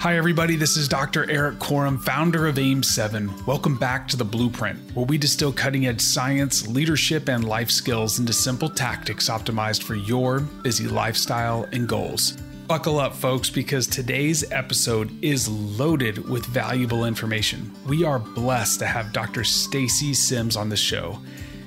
Hi, everybody. This is Dr. Erik Korem, founder of AIM7. Welcome back to The Blueprint, where we distill cutting edge science, leadership, and life skills into simple tactics optimized for your busy lifestyle and goals. Buckle up, folks, because today's episode is loaded with valuable information. We are blessed to have Dr. Stacy Sims on the show.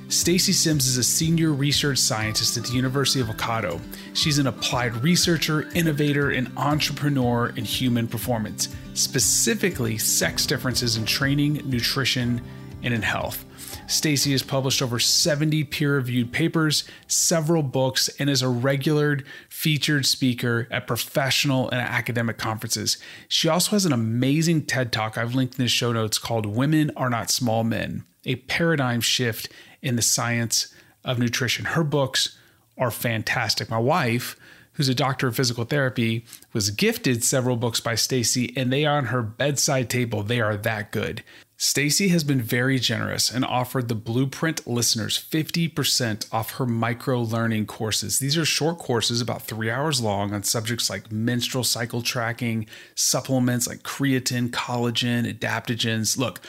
Stacy Sims is a senior research scientist at the University of Waikato. She's an applied researcher, innovator, and entrepreneur in human performance, specifically sex differences in training, nutrition, and in health. Stacy has published over 70 peer-reviewed papers, several books, and is a regular featured speaker at professional and academic conferences. She also has an amazing TED Talk I've linked in the show notes called Women Are Not Small Men, a paradigm shift in the science of nutrition. Her books are fantastic. My wife, who's a doctor of physical therapy, was gifted several books by Stacy and they are on her bedside table. They are that good. Stacy has been very generous and offered the Blueprint listeners 50% off her micro learning courses. These are short courses about 3 hours long on subjects like menstrual cycle tracking, supplements like creatine, collagen, adaptogens. Look,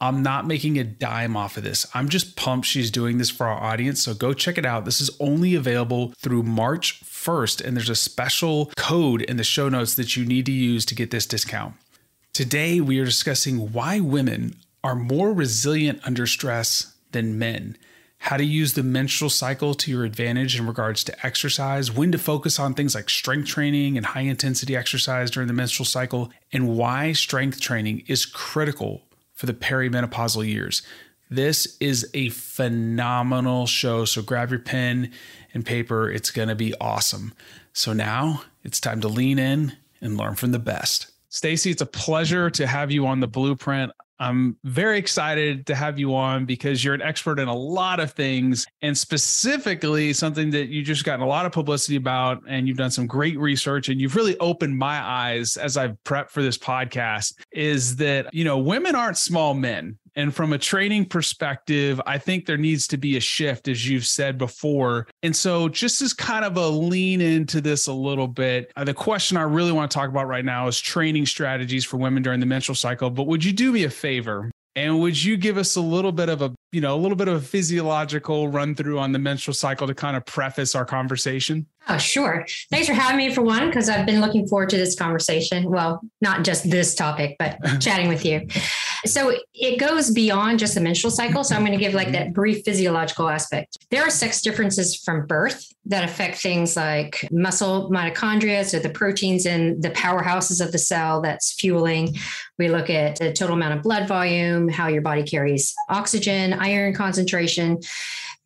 I'm not making a dime off of this. I'm just pumped she's doing this for our audience. So go check it out. This is only available through March 1st, and there's a special code in the show notes that you need to use to get this discount. Today, we are discussing why women are more resilient under stress than men, how to use the menstrual cycle to your advantage in regards to exercise, when to focus on things like strength training and high intensity exercise during the menstrual cycle, and why strength training is critical for the perimenopausal years. This is a phenomenal show. So grab your pen and paper. It's going to be awesome. So now it's time to lean in and learn from the best. Stacy, it's a pleasure to have you on the blueprint. I'm very excited to have you on because you're an expert in a lot of things and specifically something that you just gotten a lot of publicity about and you've done some great research and you've really opened my eyes as I've prepped for this podcast is that, you know, women aren't small men. And from a training perspective, I think there needs to be a shift, as you've said before. And so, just as kind of a lean into this a little bit, uh, the question I really want to talk about right now is training strategies for women during the menstrual cycle. But would you do me a favor? And would you give us a little bit of a, you know, a little bit of a physiological run through on the menstrual cycle to kind of preface our conversation? Oh, sure. Thanks for having me for one, because I've been looking forward to this conversation. Well, not just this topic, but chatting with you. So it goes beyond just the menstrual cycle. So I'm going to give like that brief physiological aspect. There are sex differences from birth that affect things like muscle mitochondria, so the proteins in the powerhouses of the cell that's fueling. We look at the total amount of blood volume, how your body carries oxygen, iron concentration.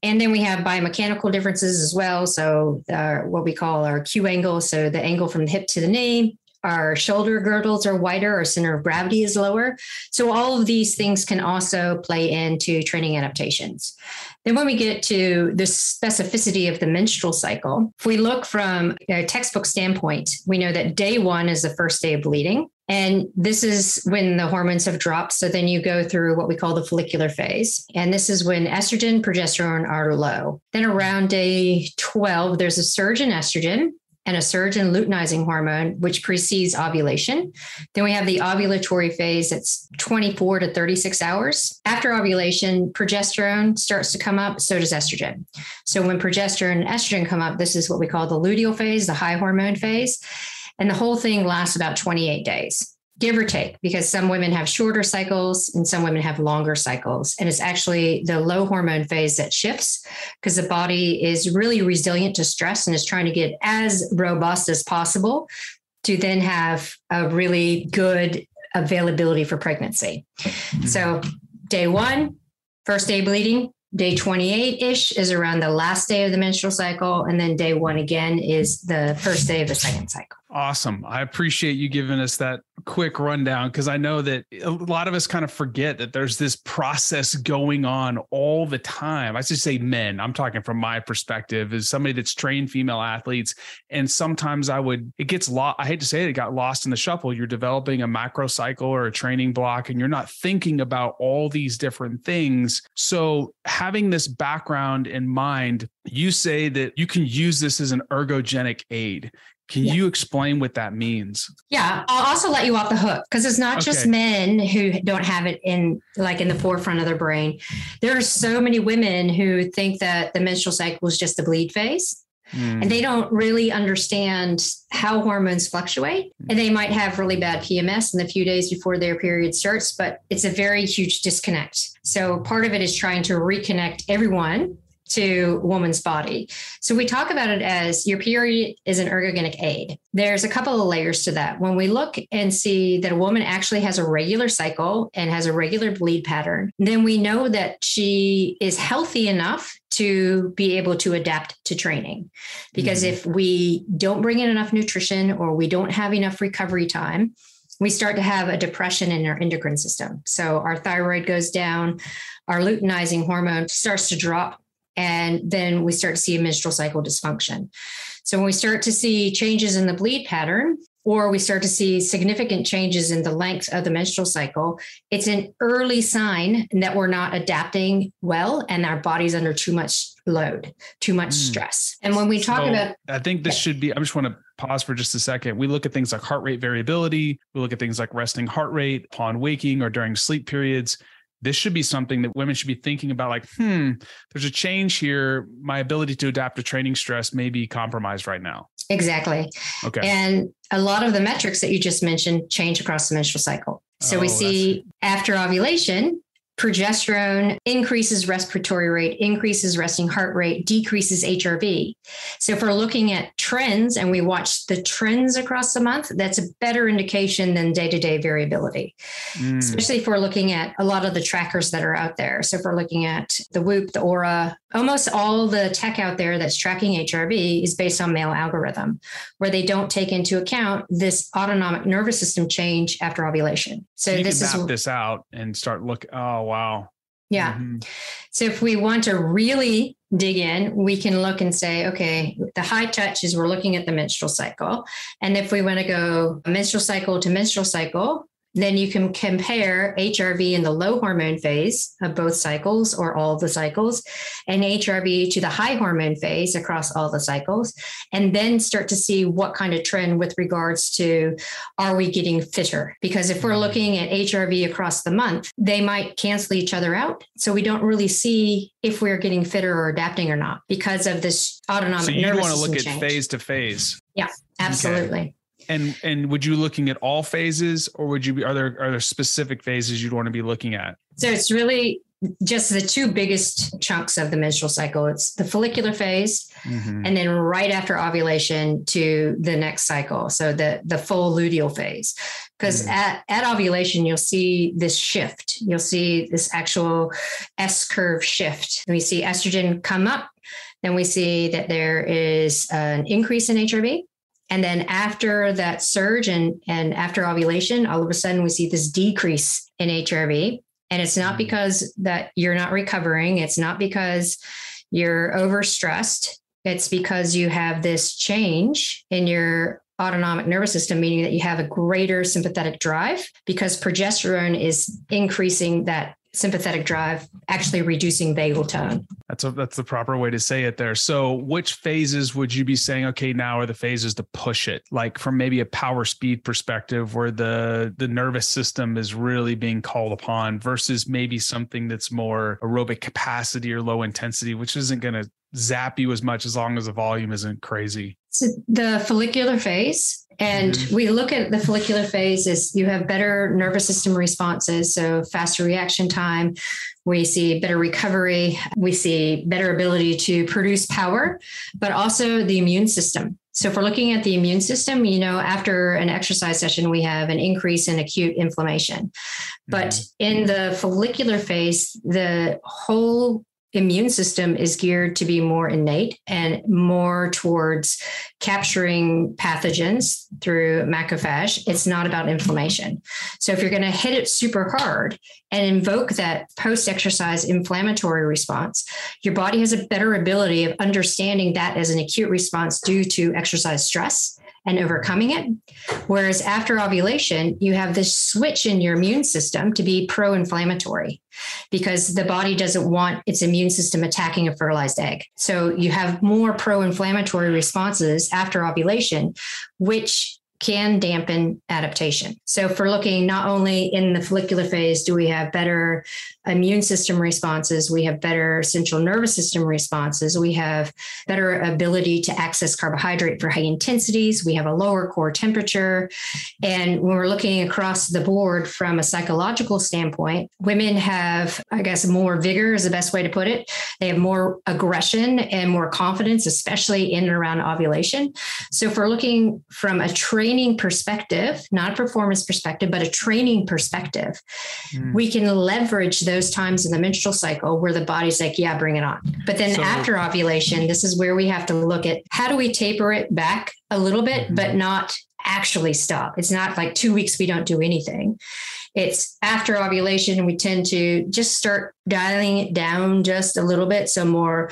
And then we have biomechanical differences as well. So, uh, what we call our Q angle, so the angle from the hip to the knee, our shoulder girdles are wider, our center of gravity is lower. So, all of these things can also play into training adaptations. Then, when we get to the specificity of the menstrual cycle, if we look from a textbook standpoint, we know that day one is the first day of bleeding. And this is when the hormones have dropped. So then you go through what we call the follicular phase. And this is when estrogen, progesterone are low. Then around day 12, there's a surge in estrogen and a surge in luteinizing hormone, which precedes ovulation. Then we have the ovulatory phase that's 24 to 36 hours. After ovulation, progesterone starts to come up, so does estrogen. So when progesterone and estrogen come up, this is what we call the luteal phase, the high hormone phase. And the whole thing lasts about 28 days give or take, because some women have shorter cycles and some women have longer cycles. And it's actually the low hormone phase that shifts because the body is really resilient to stress and is trying to get as robust as possible to then have a really good availability for pregnancy. Mm-hmm. So, day one, first day bleeding, day 28 ish is around the last day of the menstrual cycle. And then day one again is the first day of the second cycle. Awesome. I appreciate you giving us that quick rundown because I know that a lot of us kind of forget that there's this process going on all the time. I should say men. I'm talking from my perspective as somebody that's trained female athletes. And sometimes I would, it gets lost. I hate to say it, it got lost in the shuffle. You're developing a macro cycle or a training block and you're not thinking about all these different things. So having this background in mind, you say that you can use this as an ergogenic aid Can yeah. you explain what that means? Yeah, I'll also let you off the hook because it's not okay. just men who don't have it in like in the forefront of their brain. There are so many women who think that the menstrual cycle is just the bleed phase. Mm. And they don't really understand how hormones fluctuate. And they might have really bad PMS in the few days before their period starts, but it's a very huge disconnect. So part of it is trying to reconnect everyone to woman's body. So we talk about it as your period is an ergogenic aid. There's a couple of layers to that. When we look and see that a woman actually has a regular cycle and has a regular bleed pattern, then we know that she is healthy enough to be able to adapt to training. Because mm-hmm. if we don't bring in enough nutrition or we don't have enough recovery time, we start to have a depression in our endocrine system. So our thyroid goes down, our luteinizing hormone starts to drop and then we start to see a menstrual cycle dysfunction. So when we start to see changes in the bleed pattern, or we start to see significant changes in the length of the menstrual cycle, it's an early sign that we're not adapting well and our body's under too much load, too much mm. stress. And when we talk so about, I think this yeah. should be, I just want to pause for just a second. We look at things like heart rate variability, we look at things like resting heart rate upon waking or during sleep periods this should be something that women should be thinking about like hmm there's a change here. My ability to adapt to training stress may be compromised right now. Exactly. Okay. And a lot of the metrics that you just mentioned change across the menstrual cycle. So oh, we see. after ovulation progesterone increases respiratory rate, increases resting heart rate, decreases HRV. So if we're looking at trends and we watch the trends across the month, that's a better indication than day-to-day variability. Mm. Especially if we're looking at a lot of the trackers that are out there. So if we're looking at the Whoop, the Oura, almost all the tech out there that's tracking HRV is based on male algorithm, where they don't take into account this autonomic nervous system change after ovulation. So, so this is this out and start look. Oh wow. Yeah. Mm-hmm. So if we want to really dig in, we can look and say, okay, the high touch is we're looking at the menstrual cycle. And if we want to go menstrual cycle to menstrual cycle, then you can compare HRV in the low hormone phase of both cycles or all the cycles and HRV to the high hormone phase across all the cycles, and then start to see what kind of trend with regards to are we getting fitter? Because if we're mm-hmm. looking at HRV across the month, they might cancel each other out. So we don't really see if we're getting fitter or adapting or not because of this autonomic so you want to look at phase to phase. Yeah, absolutely. Okay and and would you looking at all phases or would you be are there are there specific phases you'd want to be looking at? So it's really just the two biggest chunks of the menstrual cycle. It's the follicular phase mm-hmm. and then right after ovulation to the next cycle. So the the full luteal phase. Because mm-hmm. at, at ovulation you'll see this shift. You'll see this actual s curve shift. And we see estrogen come up then we see that there is an increase in hrv and then after that surge and, and after ovulation, all of a sudden we see this decrease in HRV. And it's not mm. because that you're not recovering. It's not because you're overstressed. It's because you have this change in your autonomic nervous system, meaning that you have a greater sympathetic drive because progesterone is increasing that sympathetic drive, actually reducing vagal tone. That's a, that's the proper way to say it there. So, which phases would you be saying? Okay, now are the phases to push it, like from maybe a power speed perspective, where the the nervous system is really being called upon, versus maybe something that's more aerobic capacity or low intensity, which isn't going to zap you as much as long as the volume isn't crazy. So the follicular phase and mm-hmm. we look at the follicular phase as you have better nervous system responses, so faster reaction time. We see better recovery. We see better ability to produce power, but also the immune system. So if we're looking at the immune system, you know, after an exercise session, we have an increase in acute inflammation. But mm-hmm. in the follicular phase, the whole immune system is geared to be more innate and more towards capturing pathogens through macrophage. It's not about inflammation. So if you're going to hit it super hard and invoke that post exercise inflammatory response, your body has a better ability of understanding that as an acute response due to exercise stress and overcoming it. Whereas after ovulation, you have this switch in your immune system to be pro inflammatory because the body doesn't want its immune system attacking a fertilized egg. So you have more pro inflammatory responses after ovulation, which can dampen adaptation. So, for looking not only in the follicular phase, do we have better immune system responses, we have better central nervous system responses, we have better ability to access carbohydrate for high intensities, we have a lower core temperature. And when we're looking across the board from a psychological standpoint, women have, I guess, more vigor is the best way to put it. They have more aggression and more confidence, especially in and around ovulation. So, if we're looking from a training perspective, not a performance perspective, but a training perspective, mm. we can leverage those times in the menstrual cycle where the body's like, yeah, bring it on. But then so, after ovulation, this is where we have to look at how do we taper it back a little bit, mm-hmm. but not actually stop. It's not like two weeks we don't do anything. It's after ovulation, we tend to just start dialing it down just a little bit. So more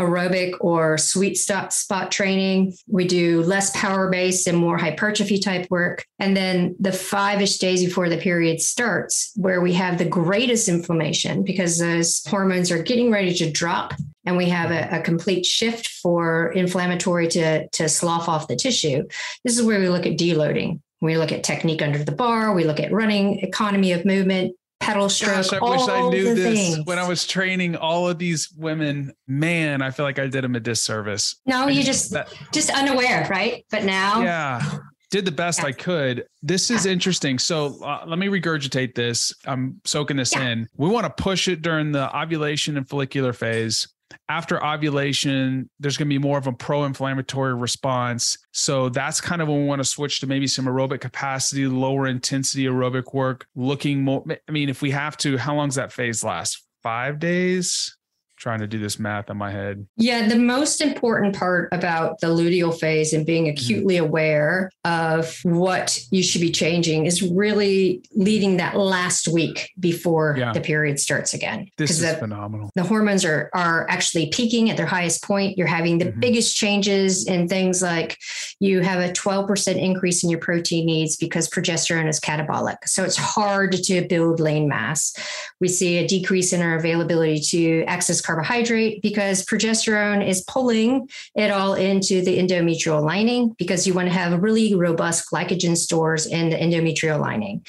aerobic or sweet spot spot training. We do less power based and more hypertrophy type work. And then the five ish days before the period starts, where we have the greatest inflammation because those hormones are getting ready to drop. And we have a, a complete shift for inflammatory to, to slough off the tissue. This is where we look at deloading. We look at technique under the bar. We look at running, economy of movement, pedal stroke. Gosh, I wish I knew this things. when I was training all of these women. Man, I feel like I did them a disservice. No, I you just that, just unaware, right? But now, yeah, did the best yeah. I could. This is yeah. interesting. So uh, let me regurgitate this. I'm soaking this yeah. in. We want to push it during the ovulation and follicular phase after ovulation, there's going to be more of a pro inflammatory response. So that's kind of when we want to switch to maybe some aerobic capacity, lower intensity aerobic work, looking more. I mean, if we have to, how long does that phase last? Five days? Trying to do this math in my head. Yeah, the most important part about the luteal phase and being mm-hmm. acutely aware of what you should be changing is really leading that last week before yeah. the period starts again. This is the, phenomenal. The hormones are are actually peaking at their highest point. You're having the mm-hmm. biggest changes in things like you have a 12% increase in your protein needs because progesterone is catabolic. So it's hard to build lean mass. We see a decrease in our availability to access carbohydrate because progesterone is pulling it all into the endometrial lining because you want to have really robust glycogen stores in the endometrial lining.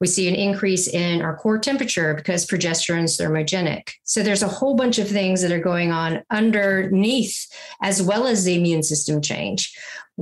We see an increase in our core temperature because progesterone is thermogenic. So there's a whole bunch of things that are going on underneath as well as the immune system change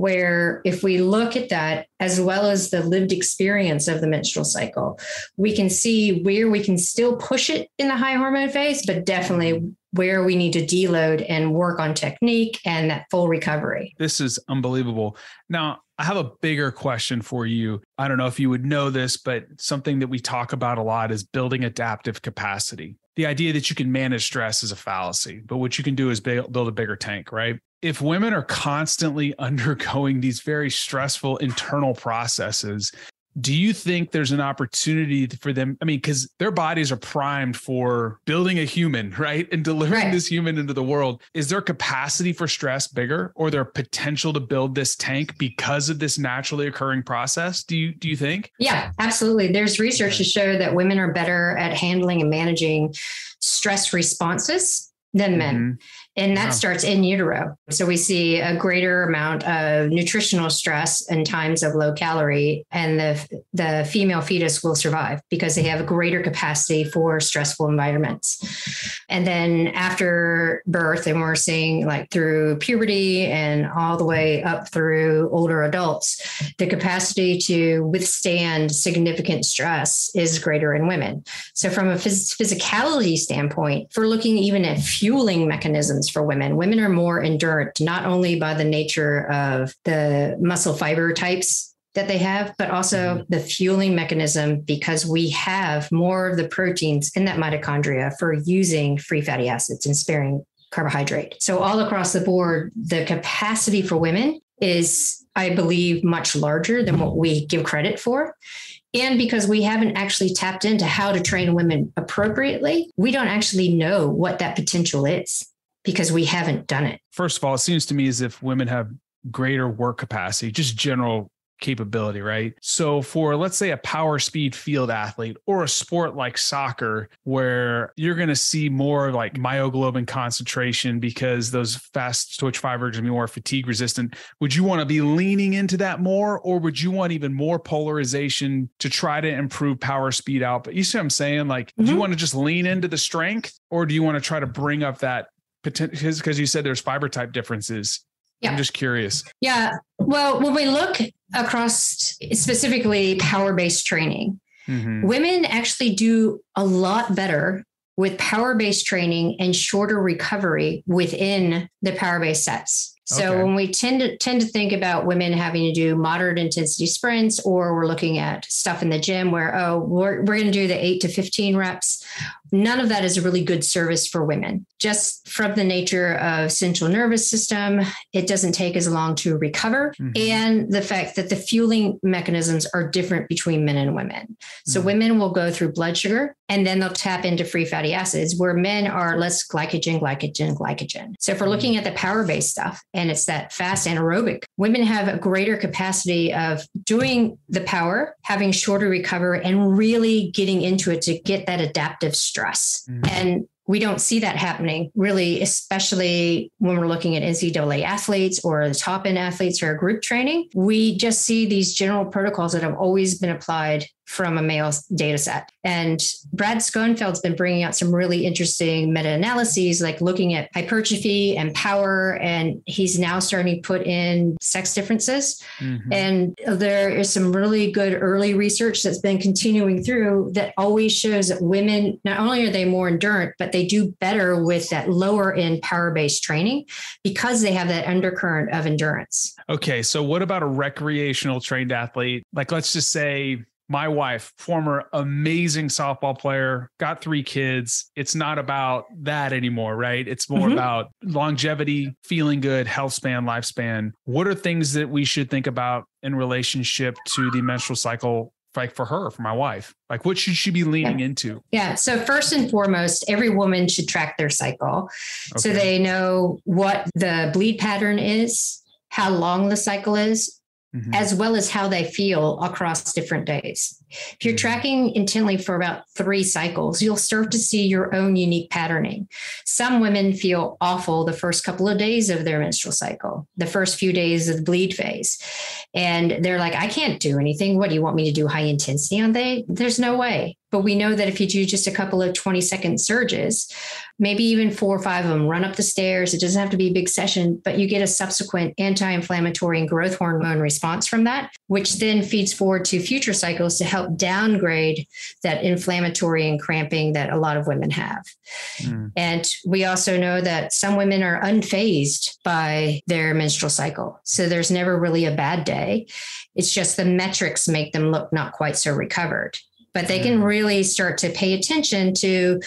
where if we look at that as well as the lived experience of the menstrual cycle, we can see where we can still push it in the high hormone phase, but definitely where we need to deload and work on technique and that full recovery. This is unbelievable. Now, I have a bigger question for you. I don't know if you would know this, but something that we talk about a lot is building adaptive capacity. The idea that you can manage stress is a fallacy, but what you can do is build a bigger tank, right? If women are constantly undergoing these very stressful internal processes, do you think there's an opportunity for them? I mean, because their bodies are primed for building a human, right? And delivering right. this human into the world. Is their capacity for stress bigger or their potential to build this tank because of this naturally occurring process? Do you do you think? Yeah, absolutely. There's research to show that women are better at handling and managing stress responses than men. Mm-hmm and that wow. starts in utero. So we see a greater amount of nutritional stress in times of low calorie, and the the female fetus will survive because they have a greater capacity for stressful environments. And then after birth, and we're seeing like through puberty and all the way up through older adults, the capacity to withstand significant stress is greater in women. So from a phys- physicality standpoint, for looking even at fueling mechanisms for women. Women are more endurant, not only by the nature of the muscle fiber types that they have, but also mm-hmm. the fueling mechanism because we have more of the proteins in that mitochondria for using free fatty acids and sparing carbohydrate. So, all across the board, the capacity for women is, I believe, much larger than what we give credit for. And because we haven't actually tapped into how to train women appropriately, we don't actually know what that potential is because we haven't done it. First of all, it seems to me as if women have greater work capacity, just general capability, right? So for let's say a power speed field athlete or a sport like soccer where you're going to see more like myoglobin concentration because those fast twitch fibers are more fatigue resistant, would you want to be leaning into that more or would you want even more polarization to try to improve power speed output? You see what I'm saying? Like, mm-hmm. do you mm-hmm. want to just lean into the strength or do you want to try to bring up that potential because you said there's fiber type differences yeah. I'm just curious. Yeah. Well, when we look across specifically power based training, mm-hmm. women actually do a lot better with power based training and shorter recovery within the power based sets. So okay. when we tend to tend to think about women having to do moderate intensity sprints, or we're looking at stuff in the gym where oh we're we're going to do the eight to fifteen reps, none of that is a really good service for women. Just from the nature of central nervous system, it doesn't take as long to recover, mm-hmm. and the fact that the fueling mechanisms are different between men and women. So mm-hmm. women will go through blood sugar and then they'll tap into free fatty acids, where men are less glycogen, glycogen, glycogen. So if we're mm-hmm. looking at the power based stuff and it's that fast anaerobic. Women have a greater capacity of doing the power, having shorter recovery, and really getting into it to get that adaptive stress. Mm-hmm. And we don't see that happening really, especially when we're looking at NCAA athletes or the top end athletes or group training. We just see these general protocols that have always been applied from a male data set. And Brad Schoenfeld's been bringing out some really interesting meta analyses, like looking at hypertrophy and power. And he's now starting to put in sex differences. Mm-hmm. And there is some really good early research that's been continuing through that always shows that women, not only are they more endurant, but they do better with that lower end power based training because they have that undercurrent of endurance. Okay. So, what about a recreational trained athlete? Like, let's just say my wife, former amazing softball player, got three kids. It's not about that anymore, right? It's more mm-hmm. about longevity, feeling good, health span, lifespan. What are things that we should think about in relationship to the menstrual cycle like for her, for my wife? Like what should she be leaning yeah. into? Yeah. So first and foremost, every woman should track their cycle okay. so they know what the bleed pattern is, how long the cycle is, Mm-hmm. as well as how they feel across different days. If you're mm-hmm. tracking intently for about three cycles, you'll start to see your own unique patterning. Some women feel awful the first couple of days of their menstrual cycle, the first few days of the bleed phase. And they're like, I can't do anything. What do you want me to do? High intensity on day? There's no way. But we know that if you do just a couple of 20 second surges, maybe even four or five of them, run up the stairs, it doesn't have to be a big session, but you get a subsequent anti inflammatory and growth hormone response from that, which then feeds forward to future cycles to help downgrade that inflammatory and cramping that a lot of women have. Mm. And we also know that some women are unfazed by their menstrual cycle. So there's never really a bad day. It's just the metrics make them look not quite so recovered but they can mm. really start to pay attention to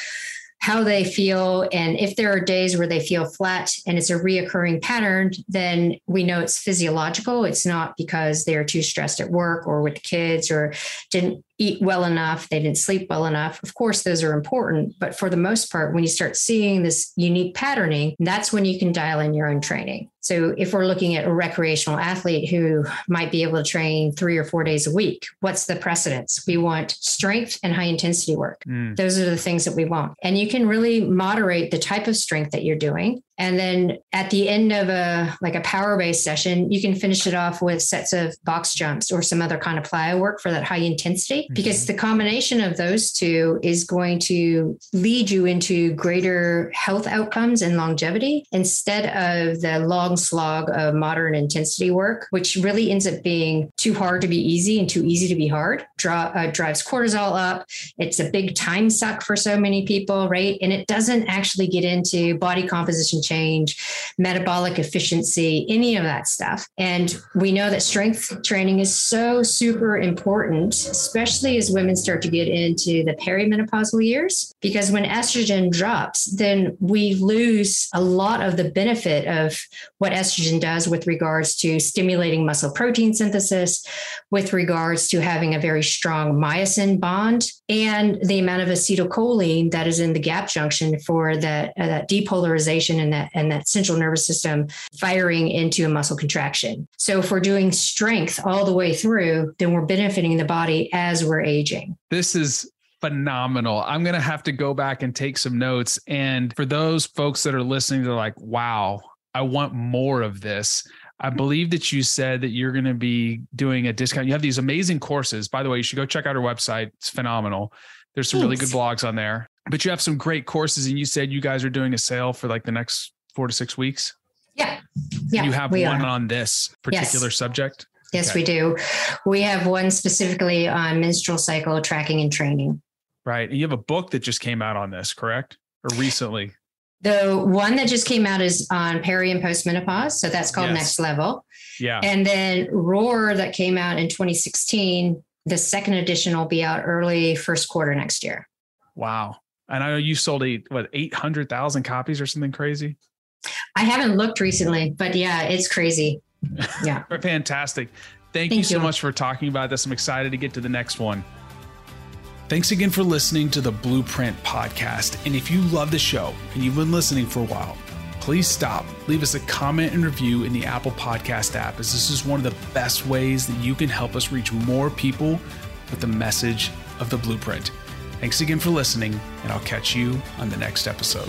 how they feel. And if there are days where they feel flat and it's a reoccurring pattern, then we know it's physiological. It's not because they're too stressed at work or with kids or didn't eat well enough, they didn't sleep well enough. Of course, those are important. But for the most part, when you start seeing this unique patterning, that's when you can dial in your own training. So if we're looking at a recreational athlete who might be able to train three or four days a week, what's the precedence? We want strength and high intensity work. Mm. Those are the things that we want. And you can really moderate the type of strength that you're doing and then at the end of a like a power based session, you can finish it off with sets of box jumps or some other kind of plyo work for that high intensity. Mm-hmm. Because the combination of those two is going to lead you into greater health outcomes and longevity instead of the long slog of moderate intensity work, which really ends up being too hard to be easy and too easy to be hard. Draw, uh, drives cortisol up. It's a big time suck for so many people, right? And it doesn't actually get into body composition change, metabolic efficiency, any of that stuff. And we know that strength training is so super important, especially as women start to get into the perimenopausal years, because when estrogen drops, then we lose a lot of the benefit of what estrogen does with regards to stimulating muscle protein synthesis, with regards to having a very strong myosin bond, and the amount of acetylcholine that is in the gap junction for that, uh, that depolarization and that and that central nervous system firing into a muscle contraction. So if we're doing strength all the way through, then we're benefiting the body as we're aging. This is phenomenal. I'm going to have to go back and take some notes. And for those folks that are listening, they're like, wow, I want more of this. I believe that you said that you're going to be doing a discount. You have these amazing courses. By the way, you should go check out our website. It's phenomenal. There's some Thanks. really good blogs on there, but you have some great courses. And you said you guys are doing a sale for like the next four to six weeks. Yeah. Yeah. You have one are. on this particular yes. subject. Yes, okay. we do. We have one specifically on menstrual cycle tracking and training. Right. And you have a book that just came out on this, correct? Or recently? The one that just came out is on peri and postmenopause. So that's called yes. Next Level. Yeah. And then Roar that came out in 2016, the second edition will be out early first quarter next year. Wow. And I know you sold eight, what, 800,000 copies or something crazy? I haven't looked recently, but yeah, it's crazy. Yeah. Fantastic. Thank, Thank you so much for talking about this. I'm excited to get to the next one. Thanks again for listening to the Blueprint Podcast. And if you love the show and you've been listening for a while, please stop, leave us a comment and review in the Apple Podcast app, as this is one of the best ways that you can help us reach more people with the message of the Blueprint. Thanks again for listening, and I'll catch you on the next episode.